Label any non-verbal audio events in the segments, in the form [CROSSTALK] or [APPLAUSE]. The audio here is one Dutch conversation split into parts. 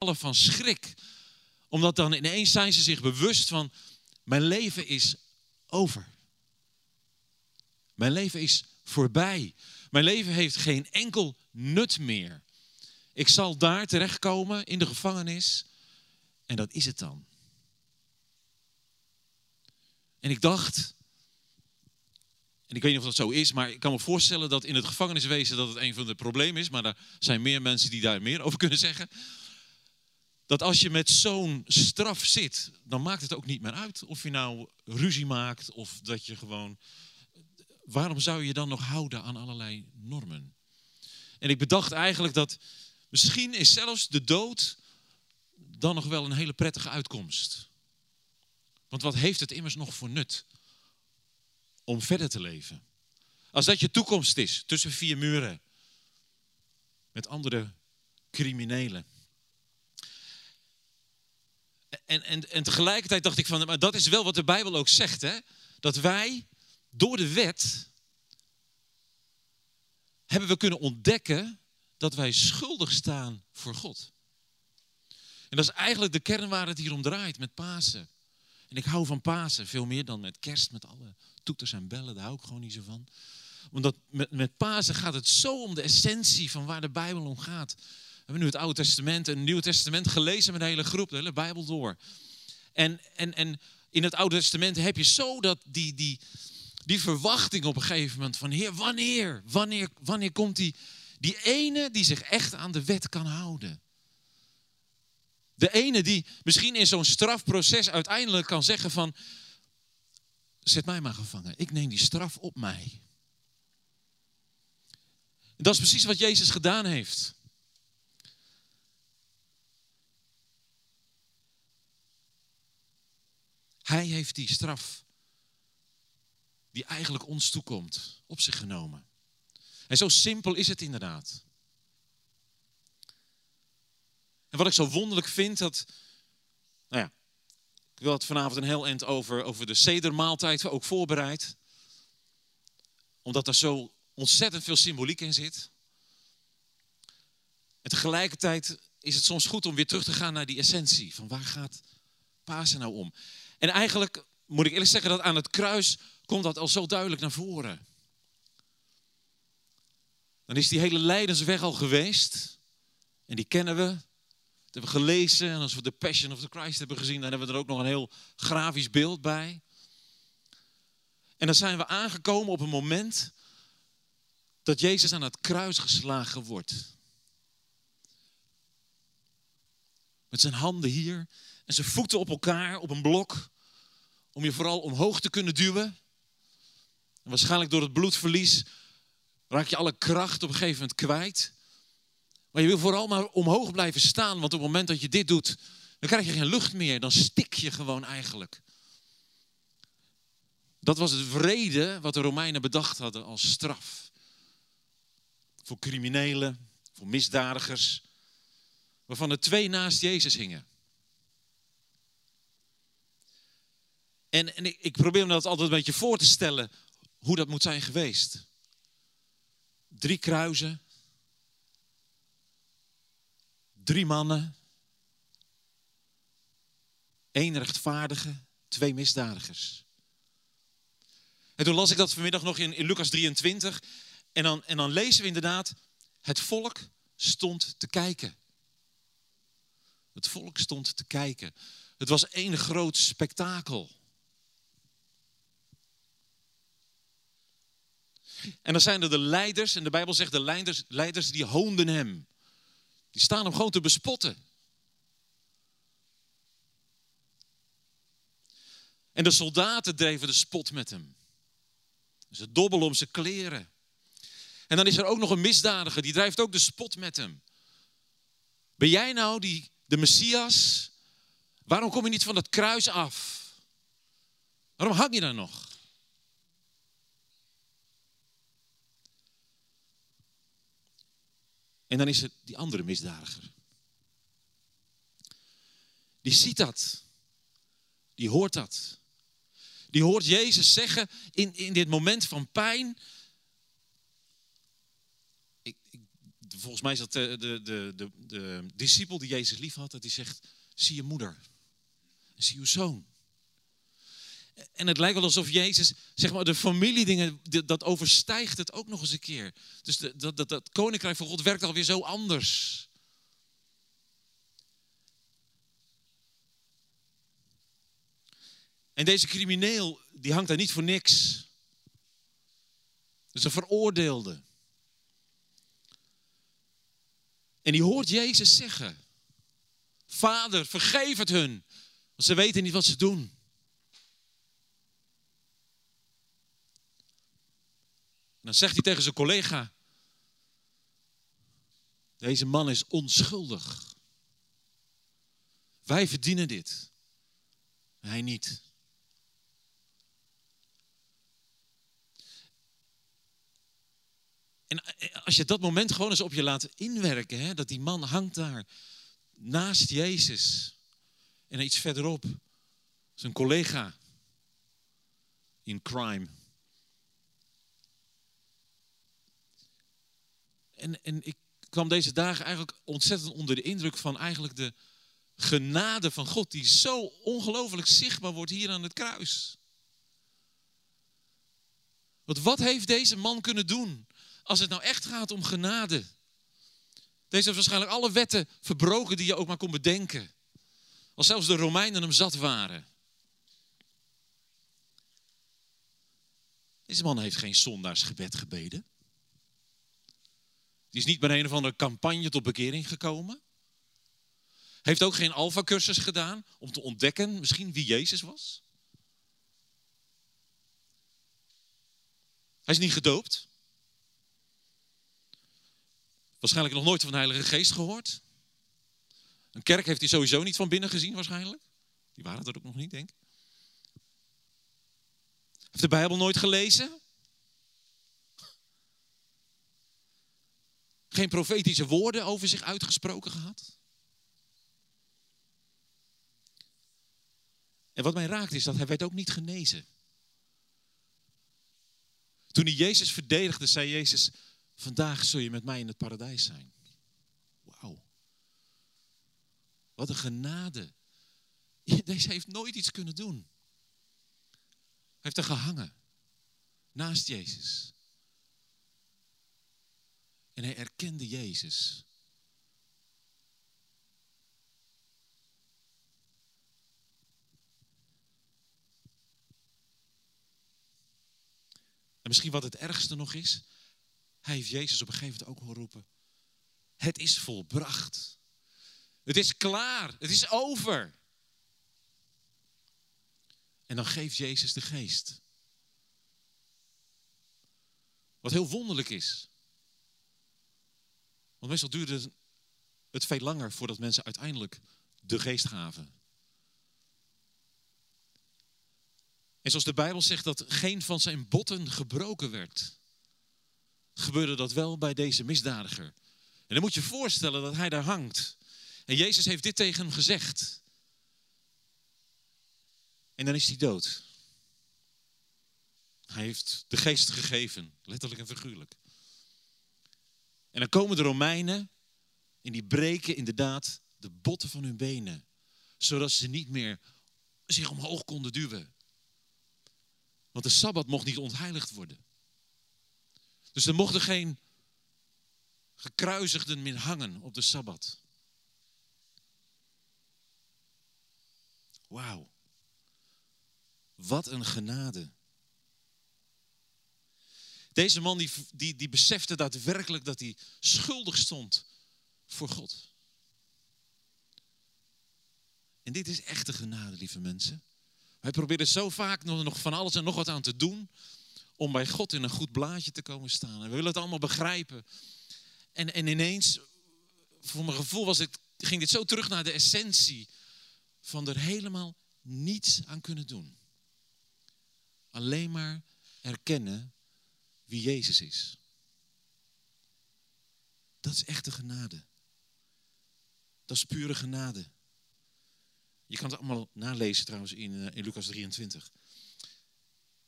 van schrik. Omdat dan ineens zijn ze zich bewust van, mijn leven is over. Mijn leven is voorbij. Mijn leven heeft geen enkel nut meer. Ik zal daar terechtkomen in de gevangenis en dat is het dan. En ik dacht, en ik weet niet of dat zo is, maar ik kan me voorstellen dat in het gevangeniswezen dat het een van de problemen is, maar er zijn meer mensen die daar meer over kunnen zeggen. Dat als je met zo'n straf zit, dan maakt het ook niet meer uit of je nou ruzie maakt of dat je gewoon. Waarom zou je dan nog houden aan allerlei normen? En ik bedacht eigenlijk dat misschien is zelfs de dood dan nog wel een hele prettige uitkomst. Want wat heeft het immers nog voor nut om verder te leven? Als dat je toekomst is tussen vier muren met andere criminelen. En, en, en tegelijkertijd dacht ik van, maar dat is wel wat de Bijbel ook zegt, hè? dat wij door de wet hebben we kunnen ontdekken dat wij schuldig staan voor God. En dat is eigenlijk de kern waar het hier om draait met Pasen. En ik hou van Pasen veel meer dan met kerst, met alle toeters en bellen. Daar hou ik gewoon niet zo van. Omdat met, met Pasen gaat het zo om de essentie van waar de Bijbel om gaat. Hebben nu het Oude Testament en het Nieuwe Testament gelezen met de hele groep, de hele Bijbel door. En, en, en in het Oude Testament heb je zo dat die, die, die verwachting op een gegeven moment van Heer, wanneer, wanneer, wanneer komt die, die ene die zich echt aan de wet kan houden? De ene die misschien in zo'n strafproces uiteindelijk kan zeggen van, zet mij maar gevangen, ik neem die straf op mij. Dat is precies wat Jezus gedaan heeft. Hij heeft die straf, die eigenlijk ons toekomt, op zich genomen. En zo simpel is het inderdaad. En wat ik zo wonderlijk vind, dat, nou ja, ik wil het vanavond een heel eind over, over de sedermaaltijd ook voorbereid. Omdat er zo ontzettend veel symboliek in zit. En tegelijkertijd is het soms goed om weer terug te gaan naar die essentie. Van waar gaat Pasen nou om? En eigenlijk moet ik eerlijk zeggen dat aan het kruis komt dat al zo duidelijk naar voren. Dan is die hele lijdensweg al geweest. En die kennen we. Dat hebben we gelezen. En als we de Passion of the Christ hebben gezien, dan hebben we er ook nog een heel grafisch beeld bij. En dan zijn we aangekomen op een moment dat Jezus aan het kruis geslagen wordt. Met zijn handen hier en zijn voeten op elkaar op een blok. Om je vooral omhoog te kunnen duwen. En waarschijnlijk door het bloedverlies raak je alle kracht op een gegeven moment kwijt. Maar je wil vooral maar omhoog blijven staan, want op het moment dat je dit doet, dan krijg je geen lucht meer. Dan stik je gewoon eigenlijk. Dat was het vrede wat de Romeinen bedacht hadden als straf. Voor criminelen, voor misdadigers, waarvan er twee naast Jezus hingen. En, en ik, probeer me dat altijd een beetje voor te stellen, hoe dat moet zijn geweest. Drie kruisen, Drie mannen. één rechtvaardige, twee misdadigers. En toen las ik dat vanmiddag nog in, in Lucas 23. En dan, en dan lezen we inderdaad, het volk stond te kijken. Het volk stond te kijken. Het was één groot spektakel. En dan zijn er de leiders, en de Bijbel zegt de leiders, leiders die hoonden hem. Die staan hem gewoon te bespotten. En de soldaten dreven de spot met hem. Ze dobbelen om zijn kleren. En dan is er ook nog een misdadiger, die drijft ook de spot met hem. Ben jij nou die, de Messias? Waarom kom je niet van dat kruis af? Waarom hang je daar nog? En dan is het die andere misdadiger. Die ziet dat. Die hoort dat. Die hoort Jezus zeggen in, in dit moment van pijn. Ik, ik volgens mij is dat de, de, de, de, de discipel die Jezus lief had, dat hij zegt, zie je moeder, zie je zoon. En het lijkt wel alsof Jezus, zeg maar, de familiedingen, dat overstijgt het ook nog eens een keer. Dus dat, dat, dat koninkrijk van God werkt alweer zo anders. En deze crimineel, die hangt daar niet voor niks. Dus een veroordeelde. En die hoort Jezus zeggen: Vader, vergeef het hun, want ze weten niet wat ze doen. Dan zegt hij tegen zijn collega: Deze man is onschuldig. Wij verdienen dit. Hij niet. En als je dat moment gewoon eens op je laat inwerken, hè, dat die man hangt daar naast Jezus. En iets verderop, zijn collega in crime. En, en ik kwam deze dagen eigenlijk ontzettend onder de indruk van eigenlijk de genade van God, die zo ongelooflijk zichtbaar wordt hier aan het kruis. Want wat heeft deze man kunnen doen als het nou echt gaat om genade? Deze heeft waarschijnlijk alle wetten verbroken die je ook maar kon bedenken. Als zelfs de Romeinen hem zat waren. Deze man heeft geen zondaarsgebed gebeden. Die is niet bij een of andere campagne tot bekering gekomen. Heeft ook geen alfa-cursus gedaan om te ontdekken misschien wie Jezus was. Hij is niet gedoopt. Waarschijnlijk nog nooit van de Heilige Geest gehoord. Een kerk heeft hij sowieso niet van binnen gezien waarschijnlijk. Die waren er ook nog niet, denk ik. Heeft de Bijbel nooit gelezen. Geen profetische woorden over zich uitgesproken gehad. En wat mij raakt is dat hij werd ook niet genezen. Toen hij Jezus verdedigde, zei Jezus, vandaag zul je met mij in het paradijs zijn. Wauw. Wat een genade. [LAUGHS] Deze heeft nooit iets kunnen doen. Hij heeft er gehangen. Naast Jezus. En hij erkende Jezus. En misschien wat het ergste nog is, hij heeft Jezus op een gegeven moment ook horen roepen: Het is volbracht. Het is klaar. Het is over. En dan geeft Jezus de geest. Wat heel wonderlijk is. Want meestal duurde het veel langer voordat mensen uiteindelijk de geest gaven. En zoals de Bijbel zegt dat geen van zijn botten gebroken werd, gebeurde dat wel bij deze misdadiger. En dan moet je voorstellen dat hij daar hangt. En Jezus heeft dit tegen hem gezegd. En dan is hij dood. Hij heeft de geest gegeven, letterlijk en figuurlijk. En dan komen de Romeinen en die breken inderdaad de botten van hun benen, zodat ze niet meer zich omhoog konden duwen. Want de Sabbat mocht niet ontheiligd worden. Dus er mochten geen gekruisigden meer hangen op de Sabbat. Wauw. Wat een genade. Deze man die, die, die besefte daadwerkelijk dat hij schuldig stond voor God. En dit is echte genade, lieve mensen. Wij proberen zo vaak nog van alles en nog wat aan te doen om bij God in een goed blaadje te komen staan. En we willen het allemaal begrijpen. En, en ineens, voor mijn gevoel was het, ging dit zo terug naar de essentie van er helemaal niets aan kunnen doen. Alleen maar erkennen wie Jezus is. Dat is echte genade. Dat is pure genade. Je kan het allemaal nalezen trouwens in, uh, in Lucas 23.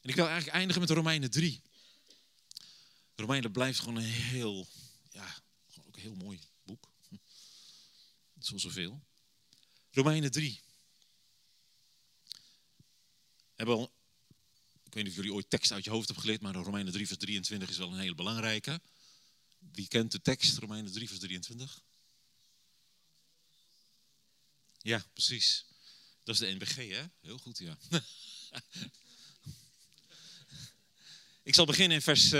En ik wil eigenlijk eindigen met Romeinen 3. De Romeinen blijft gewoon een heel, ja, ook een heel mooi boek. Wel zoveel. Romeinen 3. Hebben al, ik weet niet of jullie ooit tekst uit je hoofd hebben geleerd, maar Romeinen 3 vers 23 is wel een hele belangrijke. Wie kent de tekst, Romeinen 3 vers 23? Ja, precies. Dat is de NBG, hè? Heel goed, ja. [LAUGHS] Ik zal beginnen in vers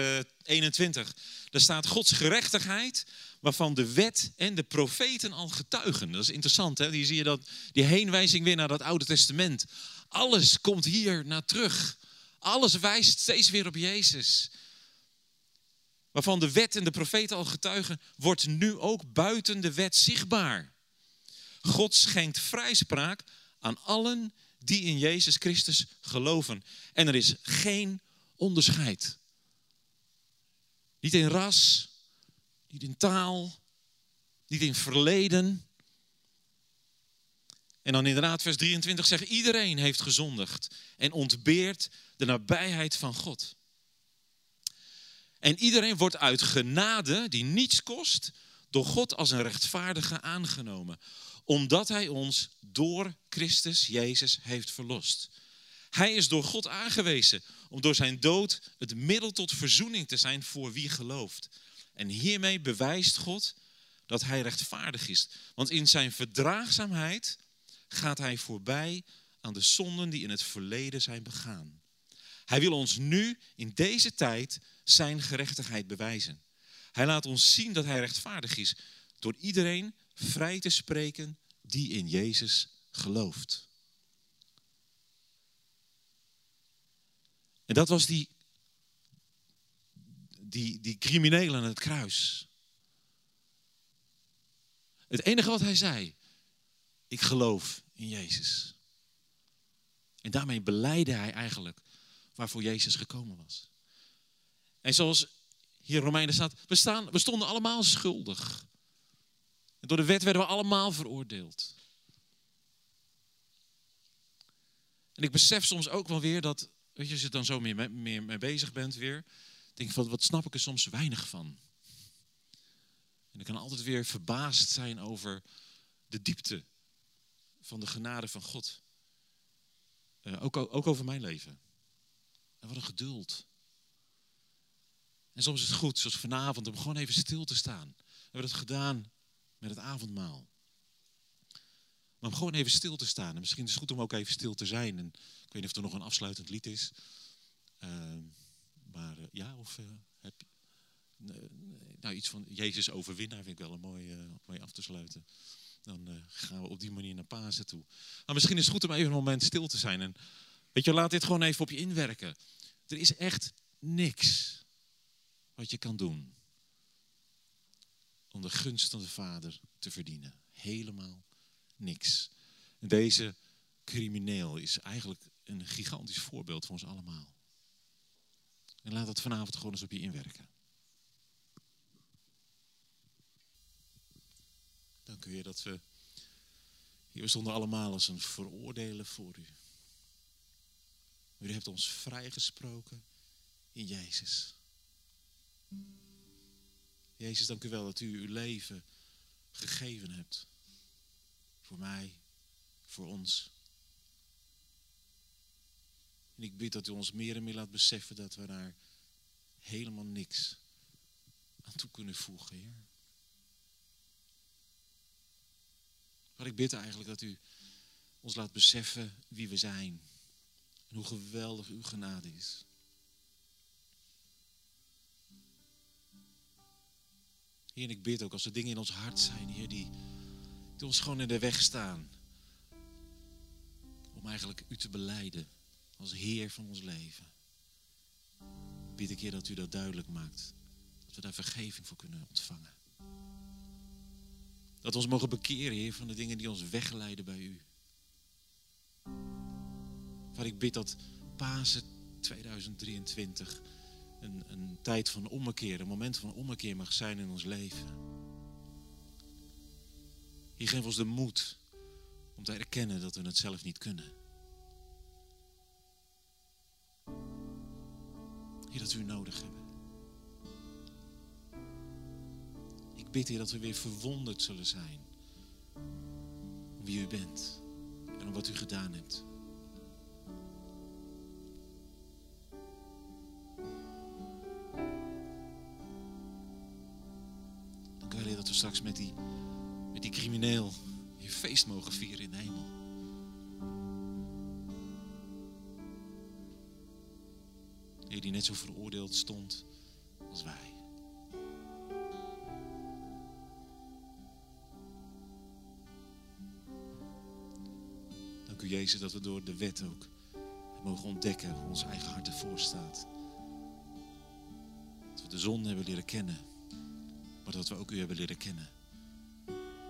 21. Eh, Daar staat Gods gerechtigheid, waarvan de wet en de profeten al getuigen. Dat is interessant, hè? Hier zie je dat, die heenwijzing weer naar dat Oude Testament. Alles komt hier naar terug. Alles wijst steeds weer op Jezus. Waarvan de wet en de profeten al getuigen, wordt nu ook buiten de wet zichtbaar. God schenkt vrijspraak aan allen die in Jezus Christus geloven. En er is geen onderscheid. Niet in ras, niet in taal, niet in verleden. En dan inderdaad, vers 23 zegt: iedereen heeft gezondigd en ontbeert de nabijheid van God. En iedereen wordt uit genade, die niets kost, door God als een rechtvaardige aangenomen omdat Hij ons door Christus Jezus heeft verlost. Hij is door God aangewezen om door zijn dood het middel tot verzoening te zijn voor wie gelooft. En hiermee bewijst God dat Hij rechtvaardig is. Want in zijn verdraagzaamheid gaat Hij voorbij aan de zonden die in het verleden zijn begaan. Hij wil ons nu in deze tijd zijn gerechtigheid bewijzen. Hij laat ons zien dat Hij rechtvaardig is door iedereen vrij te spreken die in Jezus gelooft. En dat was die, die, die crimineel aan het kruis. Het enige wat hij zei, ik geloof in Jezus. En daarmee beleidde hij eigenlijk waarvoor Jezus gekomen was. En zoals hier in Romeinen staat, we, staan, we stonden allemaal schuldig. En door de wet werden we allemaal veroordeeld. En ik besef soms ook wel weer dat, weet je, als je er dan zo meer, meer mee bezig bent weer, denk ik van, wat snap ik er soms weinig van. En ik kan altijd weer verbaasd zijn over de diepte van de genade van God. Uh, ook, ook over mijn leven. En wat een geduld. En soms is het goed, zoals vanavond, om gewoon even stil te staan. We hebben dat gedaan met het avondmaal. Maar om gewoon even stil te staan. En misschien is het goed om ook even stil te zijn. En ik weet niet of er nog een afsluitend lied is. Uh, maar uh, ja, of uh, heb je. nou, iets van Jezus overwinnaar vind ik wel een mooi, mooi af te sluiten. Dan gaan we op die manier naar Pasen toe. Maar misschien is het goed om even een moment stil te zijn. En weet je, laat dit gewoon even op je inwerken. Er is echt niks wat je kan doen om de gunst van de Vader te verdienen. Helemaal niks. Deze crimineel is eigenlijk een gigantisch voorbeeld voor ons allemaal. En laat dat vanavond gewoon eens op je inwerken. Dank u, Heer, dat we hier stonden allemaal als een veroordelen voor u. U hebt ons vrijgesproken in Jezus. Jezus, dank u wel dat u uw leven gegeven hebt. Voor mij, voor ons. En ik bid dat u ons meer en meer laat beseffen dat we daar helemaal niks aan toe kunnen voegen, Heer. Maar ik bid eigenlijk dat u ons laat beseffen wie we zijn. En hoe geweldig uw genade is. Heer, en ik bid ook als er dingen in ons hart zijn, Heer, die, ons gewoon in de weg staan. Om eigenlijk u te beleiden als Heer van ons leven. Bid ik, Heer, dat u dat duidelijk maakt. Dat we daar vergeving voor kunnen ontvangen. Dat we ons mogen bekeren, Heer, van de dingen die ons wegleiden bij u. Waar ik bid dat Pasen 2023 een, een tijd van ommekeer, een moment van ommekeer mag zijn in ons leven. Hier geef ons de moed om te erkennen dat we het zelf niet kunnen. Hier dat we u nodig hebben. Bid, Heer, dat we weer verwonderd zullen zijn. Om wie u bent en om wat u gedaan hebt. Dank u wel, dat we straks met die, met die crimineel je feest mogen vieren in de hemel. Heer, die net zo veroordeeld stond als wij. Jezus, dat we door de wet ook mogen ontdekken hoe ons eigen hart ervoor staat. Dat we de zon hebben leren kennen, maar dat we ook u hebben leren kennen.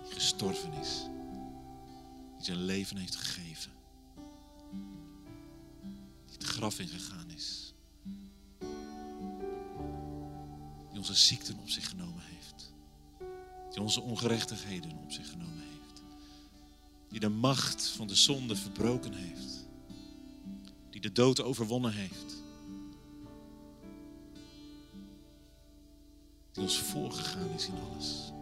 Die gestorven is, die zijn leven heeft gegeven, die het graf ingegaan is. Die onze ziekten op zich genomen heeft. Die onze ongerechtigheden op zich genomen heeft. Die de macht van de zonde verbroken heeft. Die de dood overwonnen heeft. Die ons voorgegaan is in alles.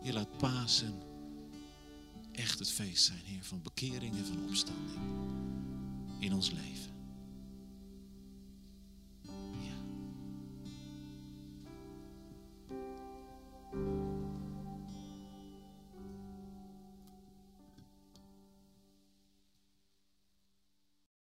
Heer, laat Pasen echt het feest zijn, Heer, van bekering en van opstanding in ons leven.